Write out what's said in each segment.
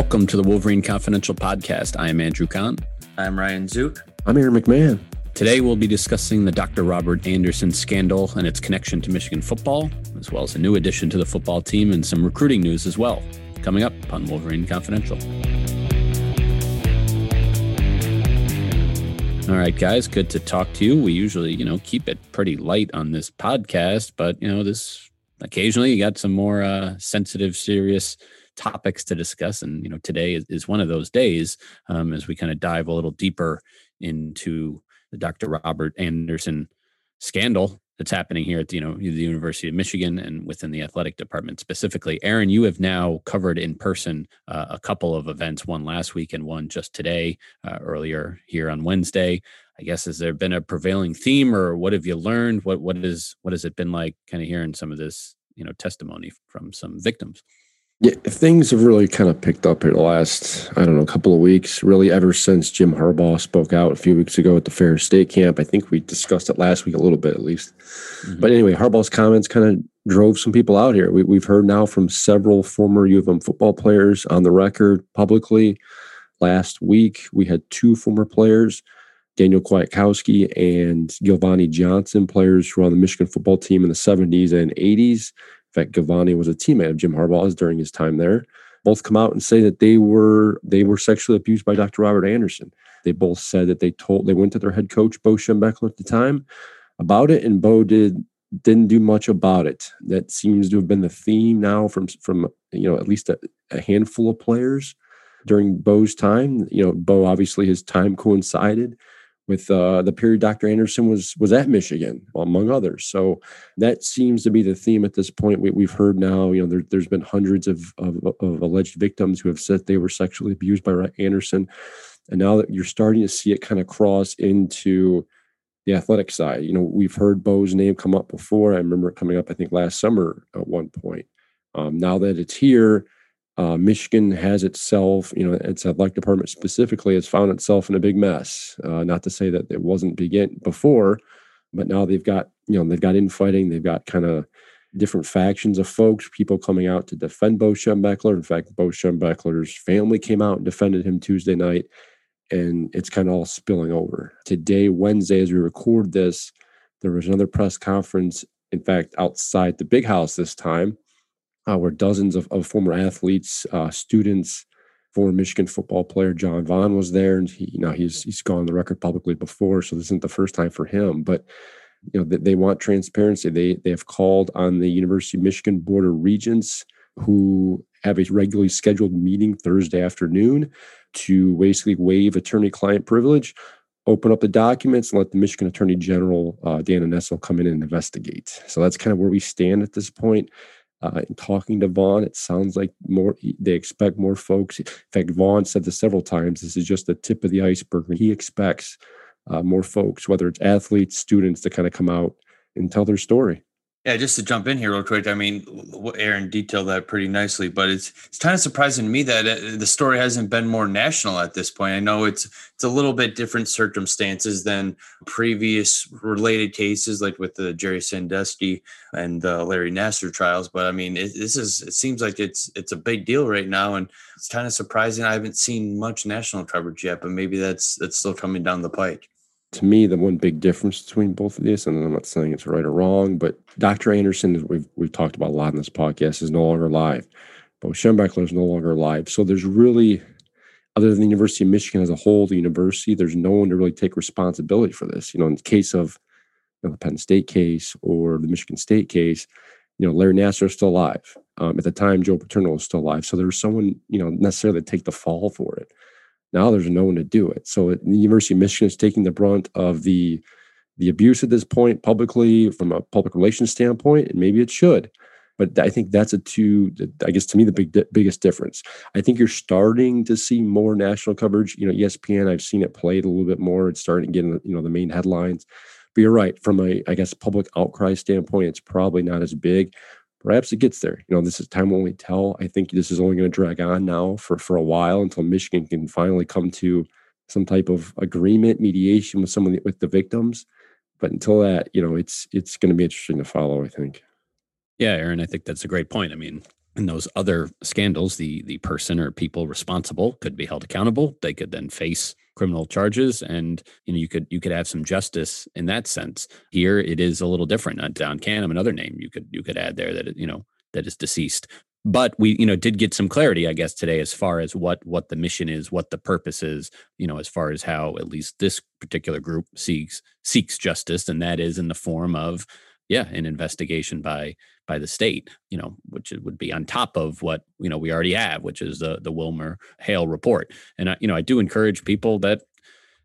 Welcome to the Wolverine Confidential Podcast. I am Andrew Kahn. I'm Ryan Zuke. I'm Aaron McMann. Today we'll be discussing the Dr. Robert Anderson scandal and its connection to Michigan football, as well as a new addition to the football team and some recruiting news as well. Coming up on Wolverine Confidential. All right, guys, good to talk to you. We usually, you know, keep it pretty light on this podcast, but you know, this occasionally you got some more uh, sensitive, serious topics to discuss. And, you know, today is, is one of those days um, as we kind of dive a little deeper into the Dr. Robert Anderson scandal that's happening here at the, you know the University of Michigan and within the athletic department specifically. Aaron, you have now covered in person uh, a couple of events, one last week and one just today, uh, earlier here on Wednesday. I guess has there been a prevailing theme, or what have you learned? What what is what has it been like, kind of hearing some of this, you know, testimony from some victims? Yeah, things have really kind of picked up here the last, I don't know, couple of weeks, really ever since Jim Harbaugh spoke out a few weeks ago at the Ferris State camp. I think we discussed it last week a little bit at least. Mm-hmm. But anyway, Harbaugh's comments kind of drove some people out here. We, have heard now from several former U of M football players on the record publicly. Last week, we had two former players, Daniel Kwiatkowski and Gilvanni Johnson, players who were on the Michigan football team in the 70s and 80s in fact, Gilvanni was a teammate of Jim Harbaugh's during his time there. Both come out and say that they were they were sexually abused by Dr. Robert Anderson. They both said that they told they went to their head coach Bo Schembechler at the time about it, and Bo did didn't do much about it. That seems to have been the theme now from from you know at least a, a handful of players during Bo's time. You know, Bo obviously his time coincided with uh, the period Dr. Anderson was was at Michigan, among others. So that seems to be the theme at this point. We, have heard now, you know, there, has been hundreds of, of, of alleged victims who have said they were sexually abused by Anderson, and now that you're starting to see it kind of cross into the athletic side. You know, we've heard Bo's name come up before. I remember it coming up, I think, last summer at one point. Um, now that it's here, uh, Michigan has itself, you know, its athletic department specifically has found itself in a big mess. Uh, not to say that it wasn't begin before, but now they've got, you know, they've got infighting. They've got kind of different factions of folks, people coming out to defend Bo Schembechler. In fact, Bo Schembechler's family came out and defended him Tuesday night, and it's kind of all spilling over. Today, Wednesday, as we record this, there was another press conference. In fact, outside the big house this time uh, where dozens of, of former athletes, uh, students, former Michigan football player John Vaughn was there, and he, you know he's he's gone on the record publicly before, so this isn't the first time for him. But you know they, they want transparency. They they have called on the University of Michigan Board of Regents, who have a regularly scheduled meeting Thursday afternoon to basically waive attorney-client privilege, open up the documents, and let the Michigan Attorney General uh, Dan Nessel come in and investigate. So that's kind of where we stand at this point. Uh, in talking to Vaughn, it sounds like more they expect more folks. In fact, Vaughn said this several times. This is just the tip of the iceberg, he expects uh, more folks, whether it's athletes, students, to kind of come out and tell their story. Yeah, just to jump in here real quick. I mean, Aaron detailed that pretty nicely, but it's it's kind of surprising to me that uh, the story hasn't been more national at this point. I know it's it's a little bit different circumstances than previous related cases, like with the Jerry Sandusky and the Larry Nassar trials. But I mean, it, this is it seems like it's it's a big deal right now, and it's kind of surprising. I haven't seen much national coverage yet, but maybe that's that's still coming down the pike to me, the one big difference between both of these, and I'm not saying it's right or wrong, but Dr. Anderson, we've we've talked about a lot in this podcast, is no longer alive. Bo Schembechler is no longer alive. So there's really, other than the University of Michigan as a whole, the university, there's no one to really take responsibility for this. You know, in the case of you know, the Penn State case or the Michigan State case, you know, Larry Nassar is still alive. Um, at the time, Joe Paterno was still alive. So there was someone, you know, necessarily take the fall for it. Now there's no one to do it. So the University of Michigan is taking the brunt of the the abuse at this point publicly from a public relations standpoint, and maybe it should. But I think that's a two. I guess to me the big biggest difference. I think you're starting to see more national coverage. You know, ESPN. I've seen it played a little bit more. It's starting to get you know the main headlines. But you're right. From a I guess public outcry standpoint, it's probably not as big. Perhaps it gets there. You know, this is time only tell. I think this is only going to drag on now for for a while until Michigan can finally come to some type of agreement, mediation with some of the, with the victims but until that, you know, it's it's going to be interesting to follow. I think. Yeah, Aaron, I think that's a great point. I mean, in those other scandals, the the person or people responsible could be held accountable. They could then face criminal charges, and you know you could you could have some justice in that sense. Here, it is a little different. Uh, Don Canham, another name you could you could add there that you know that is deceased but we you know did get some clarity i guess today as far as what what the mission is what the purpose is you know as far as how at least this particular group seeks seeks justice and that is in the form of yeah an investigation by by the state you know which would be on top of what you know we already have which is the the wilmer hale report. And i you know i do encourage people that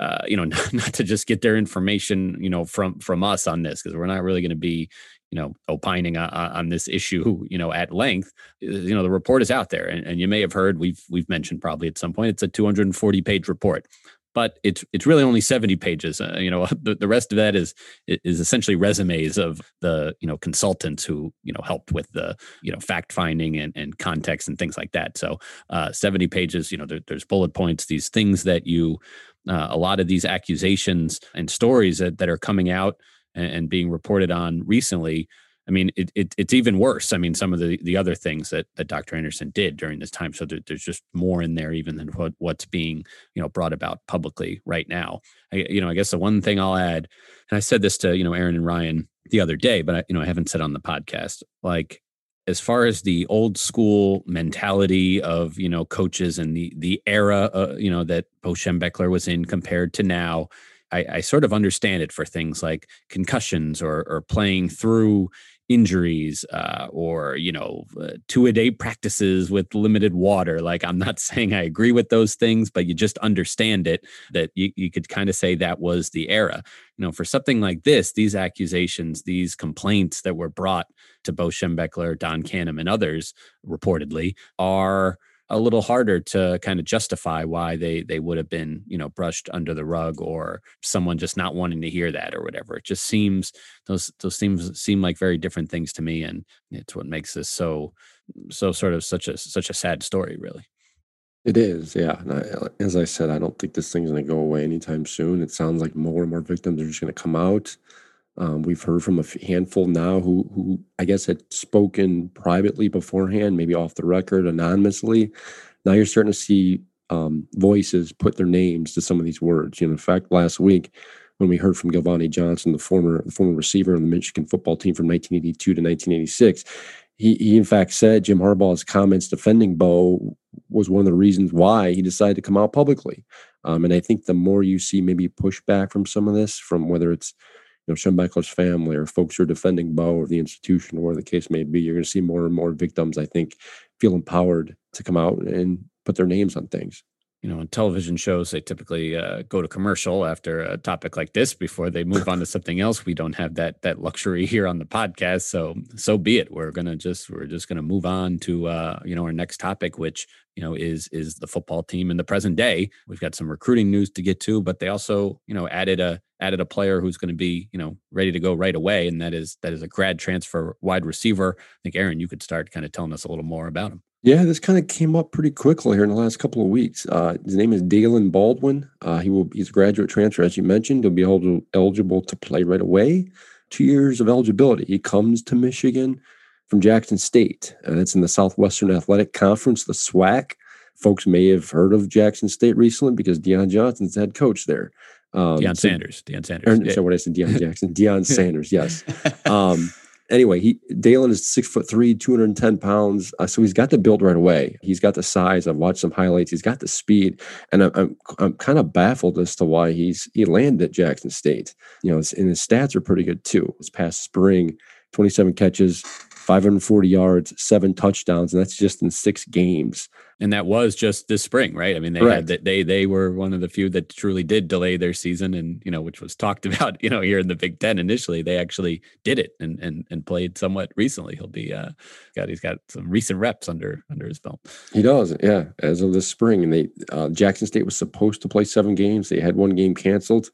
uh, you know, not, not, to just get their information, you know, from from us on this, because we're not really going to be, you know opining on, on, this issue you know at length. Uh, you know the report is out there and, and, you may have heard we've we've mentioned probably at some point it's a 240 page report but it's it's really only 70 pages uh, you know the, the rest of that is is essentially resumes of the you know consultants who you know helped with the you know fact finding and, and context and things like that. So uh, 70 pages you know there, there's bullet points these things that you uh, a lot of these accusations and stories that, that are coming out and, and being reported on recently, I mean, it, it, it's even worse. I mean, some of the, the other things that, that Dr. Anderson did during this time. So there, there's just more in there even than what, what's being, you know, brought about publicly right now. I, you know, I guess the one thing I'll add, and I said this to, you know, Aaron and Ryan the other day, but I, you know, I haven't said on the podcast, like as far as the old school mentality of, you know, coaches and the, the era, uh, you know, that Bo Schembechler was in compared to now, I, I sort of understand it for things like concussions or, or playing through injuries uh, or you know uh, two a day practices with limited water like i'm not saying i agree with those things but you just understand it that you, you could kind of say that was the era. You know for something like this these accusations these complaints that were brought to bo schembechler don canham and others reportedly are a little harder to kind of justify why they they would have been you know brushed under the rug or someone just not wanting to hear that or whatever. It just seems those those things seem like very different things to me and it's what makes this so so sort of such a such a sad story really. It is yeah and I, uh, as i said i don't think this thing's going to go away anytime soon. It sounds like more and more victims are just going to come out um, we've heard from a handful now who, who I guess had spoken privately beforehand, maybe off the record, anonymously. Now you're starting to see um, voices put their names to some of these words. You know, in fact, last week when we heard from Gilvanni Johnson, the former the former receiver on the Michigan football team from 1982 to 1986, he, he in fact said Jim Harbaugh's comments defending Bo was one of the reasons why he decided to come out publicly. Um, and I think the more you see maybe pushback from some of this, from whether it's know, Schembechler's family or folks who are defending Bo or the institution or the case may be, you're going to see more and more victims, I think, feel empowered to come out and put their names on things you know, in television shows, they typically uh, go to commercial after a topic like this before they move on to something else. We don't have that that luxury here on the podcast, so so be it. We're gonna just we're just gonna move on to uh, you know our next topic, which you know is is the football team in the present day. We've got some recruiting news to get to, but they also you know added a added a player who's going to be you know ready to go right away, and that is that is a grad transfer wide receiver. I think Aaron, you could start kind of telling us a little more about him. Yeah, this kind of came up pretty quickly here in the last couple of weeks. Uh, his name is Daylen Baldwin. Uh, he will he's a graduate transfer, as you mentioned. He'll be eligible, eligible to play right away. Two years of eligibility. He comes to Michigan from Jackson State. Uh, that's in the Southwestern Athletic Conference, the SWAC. Folks may have heard of Jackson State recently because Deion Johnson's head coach there. Um, Deion so, Sanders. Deion Sanders. Or, yeah. So what I said, Deion Jackson. Deion Sanders. Yes. Um, anyway, he Daylen is six foot three, 210 pounds. Uh, so he's got the build right away. He's got the size. I've watched some highlights. He's got the speed. And I'm, I'm, I'm kind of baffled as to why he's he landed at Jackson State. You know, and his stats are pretty good too. This past spring, 27 catches, 540 yards, seven touchdowns, and that's just in six games. And that was just this spring, right? I mean, they Correct. had that they they were one of the few that truly did delay their season, and you know, which was talked about, you know, here in the Big Ten initially. They actually did it and and and played somewhat recently. He'll be uh got he's got some recent reps under under his belt. He does, yeah. As of this spring, and they uh, Jackson State was supposed to play seven games. They had one game canceled,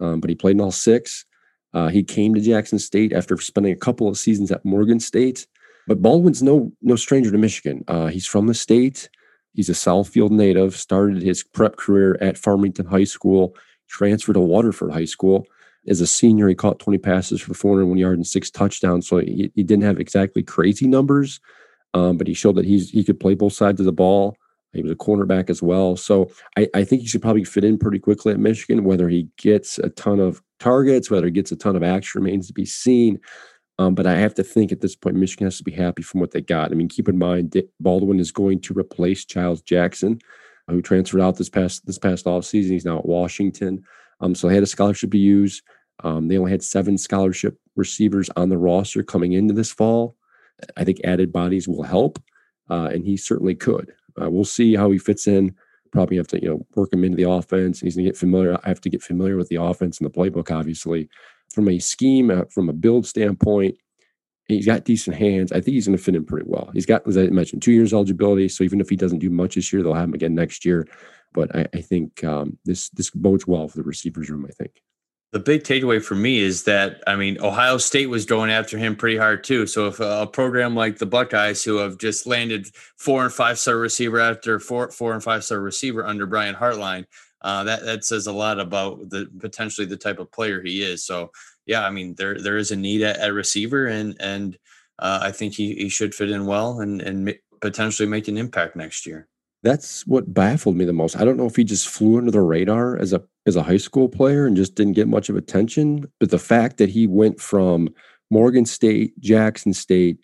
um, but he played in all six. Uh, he came to Jackson State after spending a couple of seasons at Morgan State. But Baldwin's no no stranger to Michigan. Uh, he's from the state. He's a Southfield native. Started his prep career at Farmington High School. Transferred to Waterford High School. As a senior, he caught 20 passes for 401 yards and six touchdowns. So he, he didn't have exactly crazy numbers, um, but he showed that he's he could play both sides of the ball. He was a cornerback as well. So I, I, think he should probably fit in pretty quickly at Michigan. Whether he gets a ton of targets, whether he gets a ton of action remains to be seen. Um, but I have to think at this point, Michigan has to be happy from what they got. I mean, keep in mind, Baldwin is going to replace Giles Jackson, who transferred out this past this past offseason. He's now at Washington. Um, so they had a scholarship to use. Um, they only had seven scholarship receivers on the roster coming into this fall. I think added bodies will help, uh, and he certainly could. Uh, we'll see how he fits in. Probably have to you know work him into the offense. He's gonna get familiar. I have to get familiar with the offense and the playbook, obviously from a scheme, uh, from a build standpoint, he's got decent hands. I think he's going to fit in pretty well. He's got, as I mentioned, two years eligibility. So even if he doesn't do much this year, they'll have him again next year. But I, I think um, this this bodes well for the receivers room. I think. The big takeaway for me is that I mean Ohio State was going after him pretty hard too. So if a program like the Buckeyes, who have just landed four and five star receiver after four four and five star receiver under Brian Hartline, uh, that that says a lot about the potentially the type of player he is. So yeah, I mean there there is a need at, at receiver, and and uh, I think he, he should fit in well and and potentially make an impact next year. That's what baffled me the most. I don't know if he just flew under the radar as a as a high school player and just didn't get much of attention, but the fact that he went from Morgan State, Jackson State,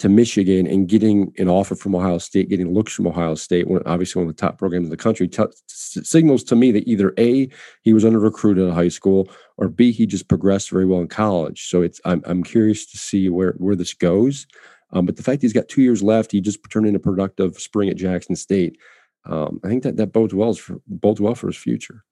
to Michigan and getting an offer from Ohio State, getting looks from Ohio State, obviously one of the top programs in the country, t- signals to me that either A, he was under recruited in high school, or B, he just progressed very well in college. So it's I'm, I'm curious to see where, where this goes. Um, but the fact he's got two years left, he just turned in a productive spring at Jackson State. Um, I think that that bodes well for bodes well for his future.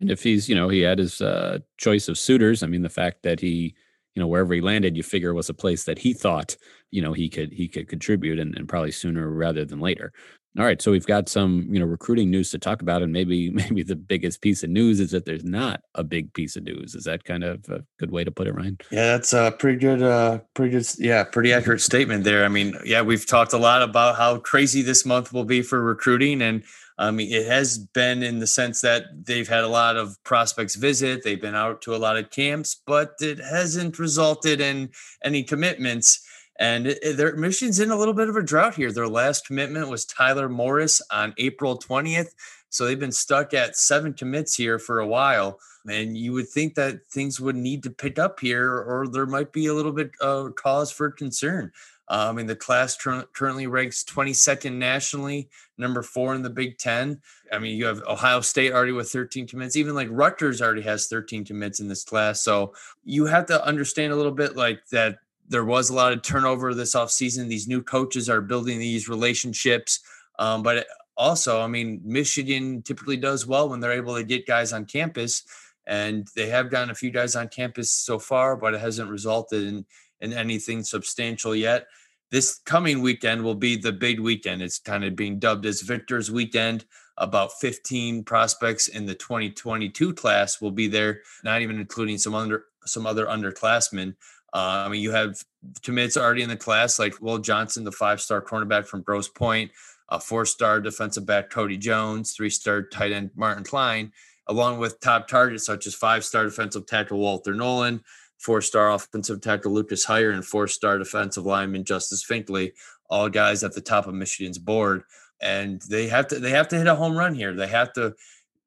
And if he's, you know, he had his uh, choice of suitors. I mean, the fact that he you know wherever he landed you figure was a place that he thought you know he could he could contribute and, and probably sooner rather than later all right so we've got some you know recruiting news to talk about and maybe maybe the biggest piece of news is that there's not a big piece of news. Is that kind of a good way to put it ryan? Yeah that's a pretty good uh pretty good yeah pretty accurate statement there. I mean yeah we've talked a lot about how crazy this month will be for recruiting and I mean, it has been in the sense that they've had a lot of prospects visit, they've been out to a lot of camps, but it hasn't resulted in any commitments. And their Michigan's in a little bit of a drought here. Their last commitment was Tyler Morris on April 20th. So they've been stuck at seven commits here for a while. And you would think that things would need to pick up here, or there might be a little bit of cause for concern. Uh, I mean, the class tr- currently ranks 22nd nationally, number four in the Big Ten. I mean, you have Ohio State already with 13 commits. Even like Rutgers already has 13 commits in this class. So you have to understand a little bit like that there was a lot of turnover this offseason. These new coaches are building these relationships. Um, but also, I mean, Michigan typically does well when they're able to get guys on campus. And they have gotten a few guys on campus so far, but it hasn't resulted in in anything substantial yet. This coming weekend will be the big weekend. It's kind of being dubbed as Victor's weekend. About 15 prospects in the 2022 class will be there, not even including some under some other underclassmen. Uh, I mean, you have commits already in the class, like Will Johnson, the five-star cornerback from Grosse Pointe, a four-star defensive back Cody Jones, three-star tight end Marlin Klein, along with top targets such as five-star defensive tackle Walter Nolan, four star offensive tackle Lucas Heier and four star defensive lineman Justice Finkley, all guys at the top of Michigan's board. And they have to they have to hit a home run here. They have to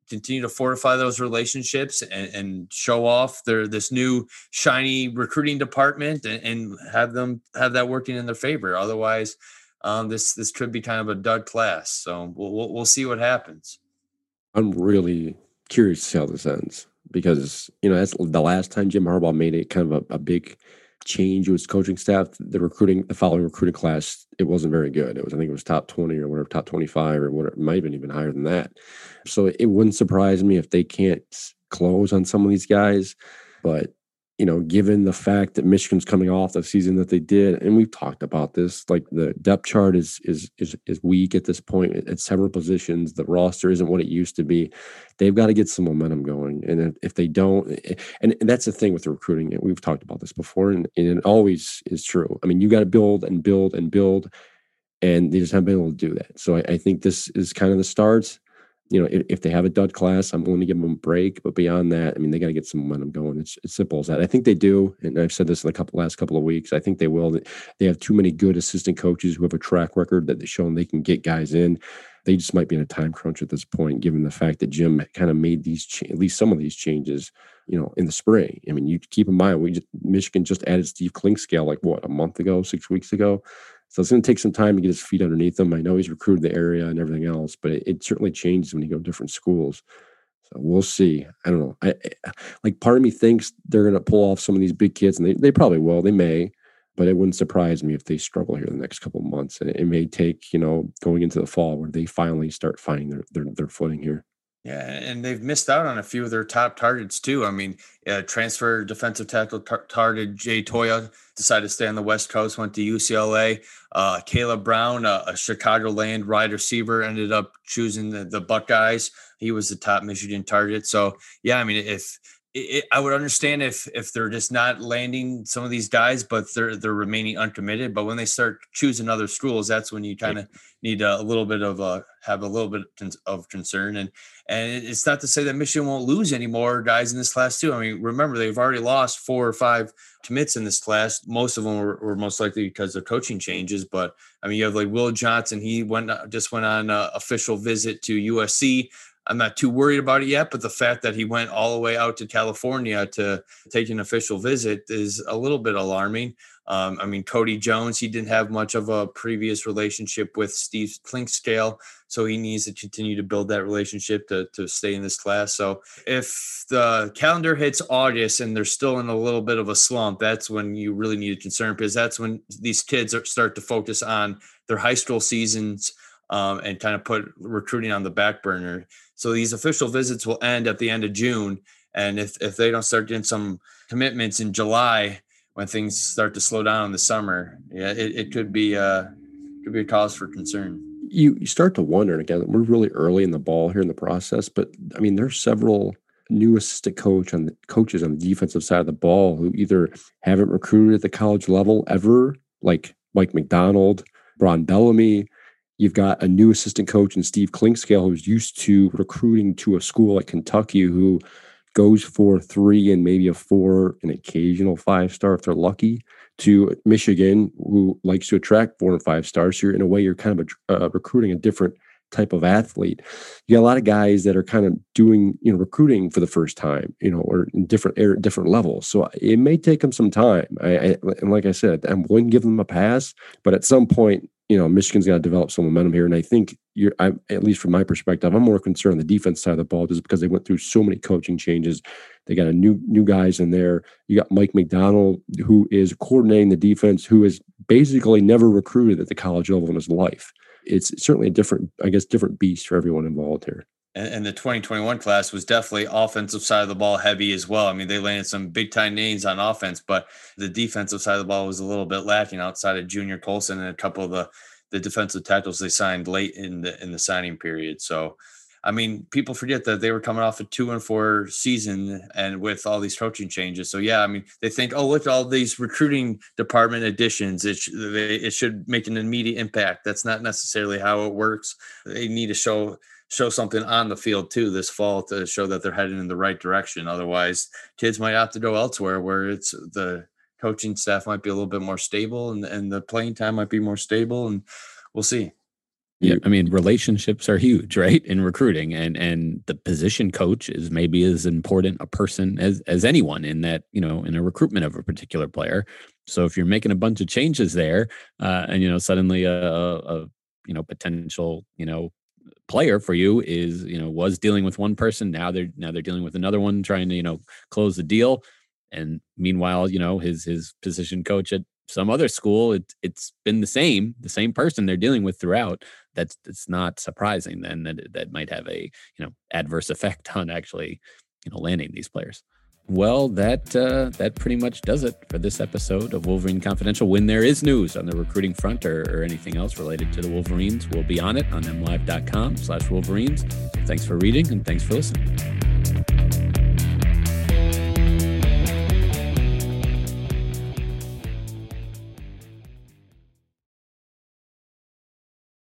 continue to fortify those relationships and, and show off their this new shiny recruiting department and, and, have them have that working in their favor. Otherwise, um, this this could be kind of a dud class. So we'll, we'll, we'll see what happens. I'm really curious to see how this ends because you know that's the last time Jim Harbaugh made it kind of a, a big change with coaching staff. The recruiting, the following recruiting class, it wasn't very good. It was, I think, it was top twenty or whatever, top twenty-five or whatever. It might have been even higher than that. So it wouldn't surprise me if they can't close on some of these guys. But you know, given the fact that Michigan's coming off the season that they did, and we've talked about this, like the depth chart is is is is weak at this point at several positions. The roster isn't what it used to be. They've got to get some momentum going, and if they don't, eh, eh, and, and that's the thing with the recruiting. We've talked about this before, and, and it always is true. I mean, you got to build and build and build, and they just haven't been able to do that. So I, I think this is kind of the start you know, if, if, they have a dud class, I'm willing to give them a break. But beyond that, I mean, they got to get some momentum going. It's as simple as that. I think they do, and I've said this in the couple last couple of weeks. I think they will. They have too many good assistant coaches who have a track record that they've shown they can get guys in. They just might be in a time crunch at this point, given the fact that Jim kind of made these cha- at least some of these changes, you know, in the spring. I mean, you keep in mind we just, Michigan just added Steve Clinkscale like what a month ago, six weeks ago. So it's going to take some time to get his feet underneath him. I know he's recruited the area and everything else, but it, it certainly changes when you go to different schools. So we'll see. I don't know. I, I like part of me thinks they're going to pull off some of these big kids, and they, they probably will. They may, but it wouldn't surprise me if they struggle here the next couple months. And it, it may take you know going into the fall where they finally start finding their their, their footing here. Yeah, and they've missed out on a few of their top targets too. I mean, uh, transfer defensive tackle tar- target Jay Toia decided to stay on the West Coast, went to UCLA. Uh, Kaleb Brown, uh, a Chicagoland wide receiver, ended up choosing the, the Buckeyes. He was the top Michigan target. So yeah, I mean, if it, I would understand if if they're just not landing some of these guys, but they're they're remaining uncommitted. But when they start choosing other schools, that's when you kind of need a, a, little bit of a have a little bit of concern. And and it's not to say that Michigan won't lose any more guys in this class too. I mean, remember they've already lost four or five commits in this class. Most of them were, were most likely because of coaching changes. But I mean, you have like Will Johnson. He went just went on an official visit to USC. I'm not too worried about it yet, but the fact that he went all the way out to California to take an official visit is a little bit alarming. Um, I mean, Cody Jones, he didn't have much of a previous relationship with Steve Clinkscale, so he needs to continue to build that relationship to, to stay in this class. So if the calendar hits August and they're still in a little bit of a slump, that's when you really need to concern because that's when these kids start to focus on their high school seasons um, and kind of put recruiting on the back burner. So these official visits will end at the end of June. And if, if they don't start getting some commitments in July, when things start to slow down in the summer, yeah, it, it could be uh could be a cause for concern. You you start to wonder again. We're really early in the ball here in the process, but I mean, there's several new assistant coach on the coaches on the defensive side of the ball who either haven't recruited at the college level ever, like Mike Macdonald, Ron Bellamy, You've got a new assistant coach in Steve Clinkscale, who's used to recruiting to a school like Kentucky, who goes for three and maybe a four, an occasional five star if they're lucky, to Michigan, who likes to attract four and five stars. So you're in a way, you're kind of a, uh, recruiting a different type of athlete. You got a lot of guys that are kind of doing, you know, recruiting for the first time, you know, or in different different levels. So it may take them some time. I, I and like I said, I'm willing to give them a pass, but at some point, you know, Michigan's got to develop some momentum here. And I think you're, I, at least from my perspective, I'm more concerned on the defense side of the ball just because they went through so many coaching changes. They got a new new guys in there. You got Mike Macdonald, who is coordinating the defense, who has basically never recruited at the college level in his life. It's certainly a different, I guess, different beast for everyone involved here and, the 2021 class was definitely offensive side of the ball heavy as well. I mean, they landed some big time names on offense, but the defensive side of the ball was a little bit lacking outside of Junior Colson and a couple of the the defensive tackles they signed late in the in the signing period. So, I mean, people forget that they were coming off a two and four season and with all these coaching changes. So, yeah, I mean, they think, oh, look all these recruiting department additions. It, sh- they, it should make an immediate impact. That's not necessarily how it works. They need to show show something on the field too this fall to show that they're heading in the right direction. Otherwise, kids might have to go elsewhere where it's the coaching staff might be a little bit more stable and, and the playing time might be more stable and we'll see. yeah, I mean relationships are huge, right? In recruiting, and and the position coach is maybe as important a person as as anyone in that you know in a recruitment of a particular player. So if you're making a bunch of changes there, uh, and you know suddenly a, a you know potential you know player for you is you know was dealing with one person. Now they're now they're dealing with another one trying to you know close the deal. And meanwhile you know his his position coach at some other school it, it's been the same the same person they're dealing with throughout. That's it's not surprising then that that might have a you know adverse effect on actually you know landing these players well, that uh, that pretty much does it for this episode of Wolverine Confidential. When there is news on the recruiting front or, or anything else related to the Wolverines, we'll be on it on mlive.com slash Wolverines. Thanks for reading and thanks for listening.